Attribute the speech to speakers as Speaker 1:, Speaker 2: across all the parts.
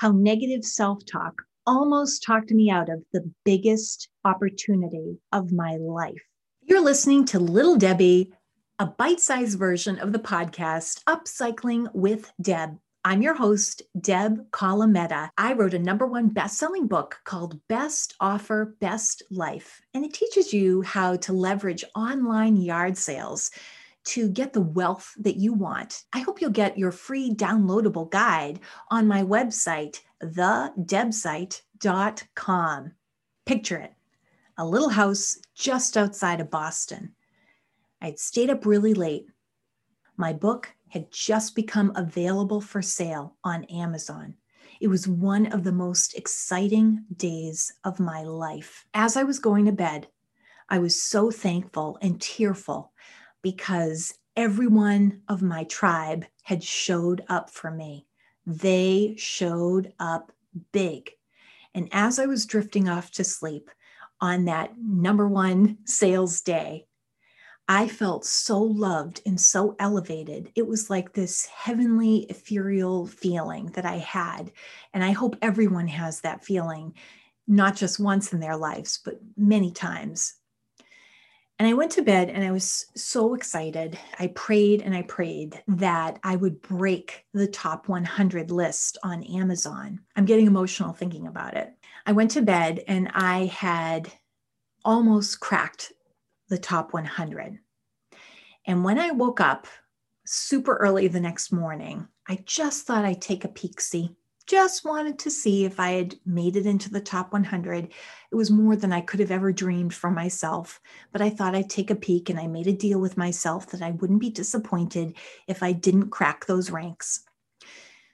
Speaker 1: how negative self talk almost talked me out of the biggest opportunity of my life. You're listening to Little Debbie, a bite sized version of the podcast Upcycling with Deb. I'm your host, Deb Colameta. I wrote a number one best-selling book called Best Offer, Best Life, and it teaches you how to leverage online yard sales to get the wealth that you want. I hope you'll get your free downloadable guide on my website, thedebsite.com. Picture it a little house just outside of Boston. I'd stayed up really late. My book had just become available for sale on Amazon. It was one of the most exciting days of my life. As I was going to bed, I was so thankful and tearful because everyone of my tribe had showed up for me. They showed up big. And as I was drifting off to sleep on that number one sales day, I felt so loved and so elevated. It was like this heavenly, ethereal feeling that I had. And I hope everyone has that feeling, not just once in their lives, but many times. And I went to bed and I was so excited. I prayed and I prayed that I would break the top 100 list on Amazon. I'm getting emotional thinking about it. I went to bed and I had almost cracked the top 100. And when I woke up super early the next morning, I just thought I'd take a peek see. Just wanted to see if I had made it into the top 100. It was more than I could have ever dreamed for myself, but I thought I'd take a peek and I made a deal with myself that I wouldn't be disappointed if I didn't crack those ranks.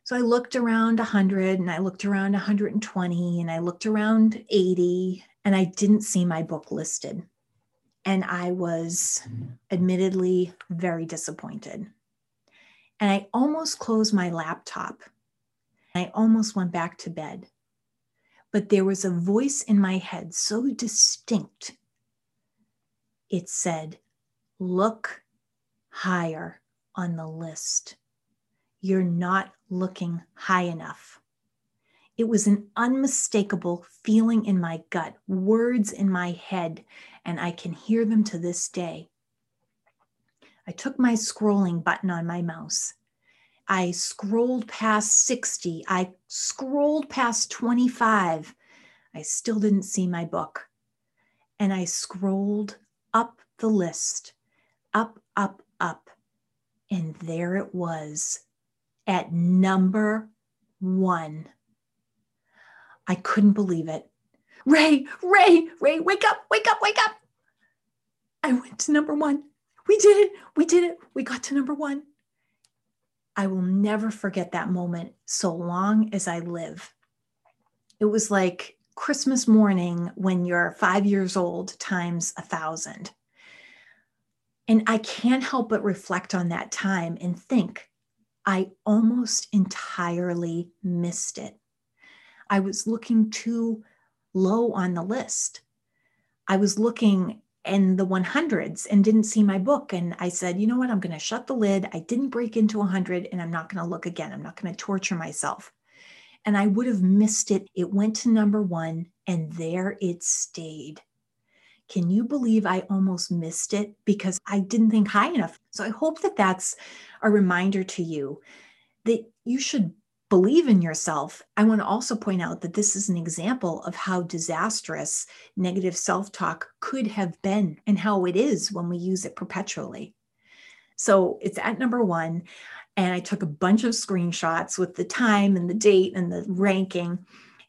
Speaker 1: So I looked around 100 and I looked around 120 and I looked around 80 and I didn't see my book listed. And I was admittedly very disappointed. And I almost closed my laptop. I almost went back to bed. But there was a voice in my head so distinct. It said, Look higher on the list. You're not looking high enough. It was an unmistakable feeling in my gut, words in my head, and I can hear them to this day. I took my scrolling button on my mouse. I scrolled past 60. I scrolled past 25. I still didn't see my book. And I scrolled up the list, up, up, up. And there it was at number one. I couldn't believe it. Ray, Ray, Ray, wake up, wake up, wake up. I went to number one. We did it. We did it. We got to number one. I will never forget that moment so long as I live. It was like Christmas morning when you're five years old times a thousand. And I can't help but reflect on that time and think I almost entirely missed it. I was looking too low on the list. I was looking in the 100s and didn't see my book. And I said, you know what? I'm going to shut the lid. I didn't break into 100 and I'm not going to look again. I'm not going to torture myself. And I would have missed it. It went to number one and there it stayed. Can you believe I almost missed it because I didn't think high enough? So I hope that that's a reminder to you that you should believe in yourself. I want to also point out that this is an example of how disastrous negative self talk could have been and how it is when we use it perpetually. So it's at number one. And I took a bunch of screenshots with the time and the date and the ranking.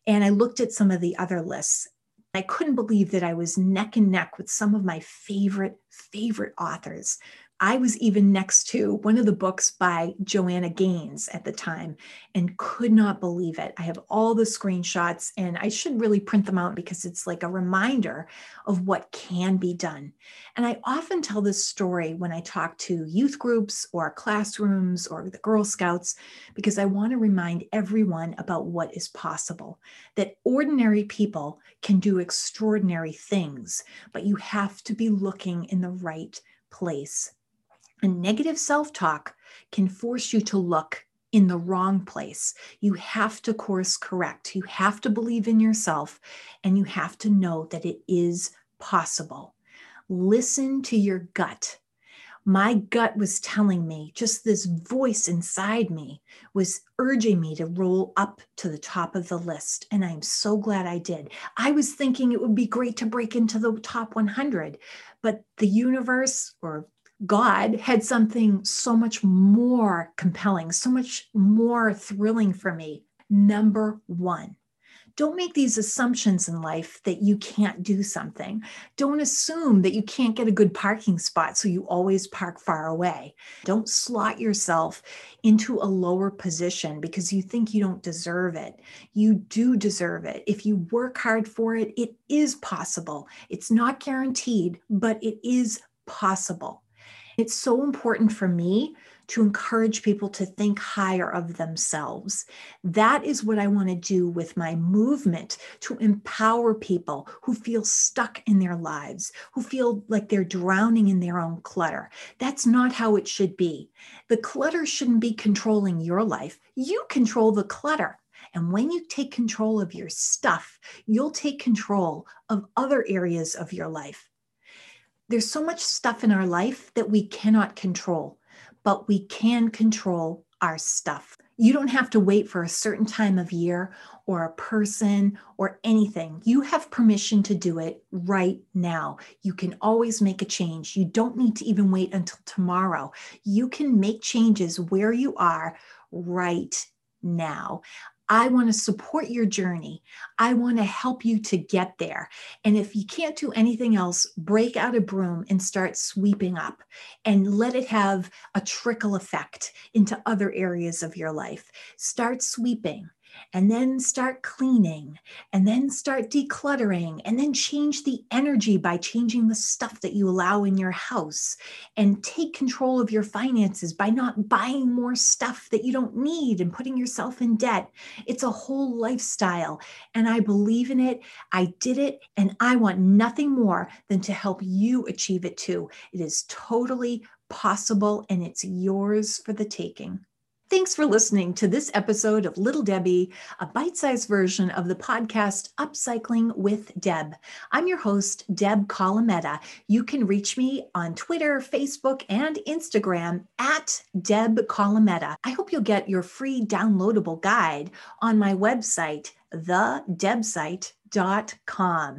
Speaker 1: And I looked at some of the other lists. I couldn't believe that I was neck and neck with some of my favorite, favorite authors I was even next to one of the books by Joanna Gaines at the time and could not believe it. I have all the screenshots and I should really print them out because it's like a reminder of what can be done. And I often tell this story when I talk to youth groups or classrooms or the Girl Scouts because I want to remind everyone about what is possible that ordinary people can do extraordinary things, but you have to be looking in the right place. And negative self talk can force you to look in the wrong place. You have to course correct. You have to believe in yourself and you have to know that it is possible. Listen to your gut. My gut was telling me, just this voice inside me was urging me to roll up to the top of the list. And I'm so glad I did. I was thinking it would be great to break into the top 100, but the universe or God had something so much more compelling, so much more thrilling for me. Number one, don't make these assumptions in life that you can't do something. Don't assume that you can't get a good parking spot, so you always park far away. Don't slot yourself into a lower position because you think you don't deserve it. You do deserve it. If you work hard for it, it is possible. It's not guaranteed, but it is possible. It's so important for me to encourage people to think higher of themselves. That is what I want to do with my movement to empower people who feel stuck in their lives, who feel like they're drowning in their own clutter. That's not how it should be. The clutter shouldn't be controlling your life. You control the clutter. And when you take control of your stuff, you'll take control of other areas of your life there's so much stuff in our life that we cannot control, but we can control our stuff. You don't have to wait for a certain time of year or a person or anything. You have permission to do it right now. You can always make a change. You don't need to even wait until tomorrow. You can make changes where you are right now. I want to support your journey. I want to help you to get there. And if you can't do anything else, break out a broom and start sweeping up and let it have a trickle effect into other areas of your life. Start sweeping and then start cleaning and then start decluttering and then change the energy by changing the stuff that you allow in your house and take control of your finances by not buying more stuff that you don't need and putting yourself in debt. It's a whole lifestyle and I believe in it. I did it and I want nothing more than to help you achieve it too. It is totally possible and it's yours for the taking. Thanks for listening to this episode of Little Debbie, a bite sized version of the podcast Upcycling with Deb. I'm your host, Deb Colameta. You can reach me on Twitter, Facebook, and Instagram at Deb Colameta. I hope you'll get your free downloadable guide on my website, thedebsite.com.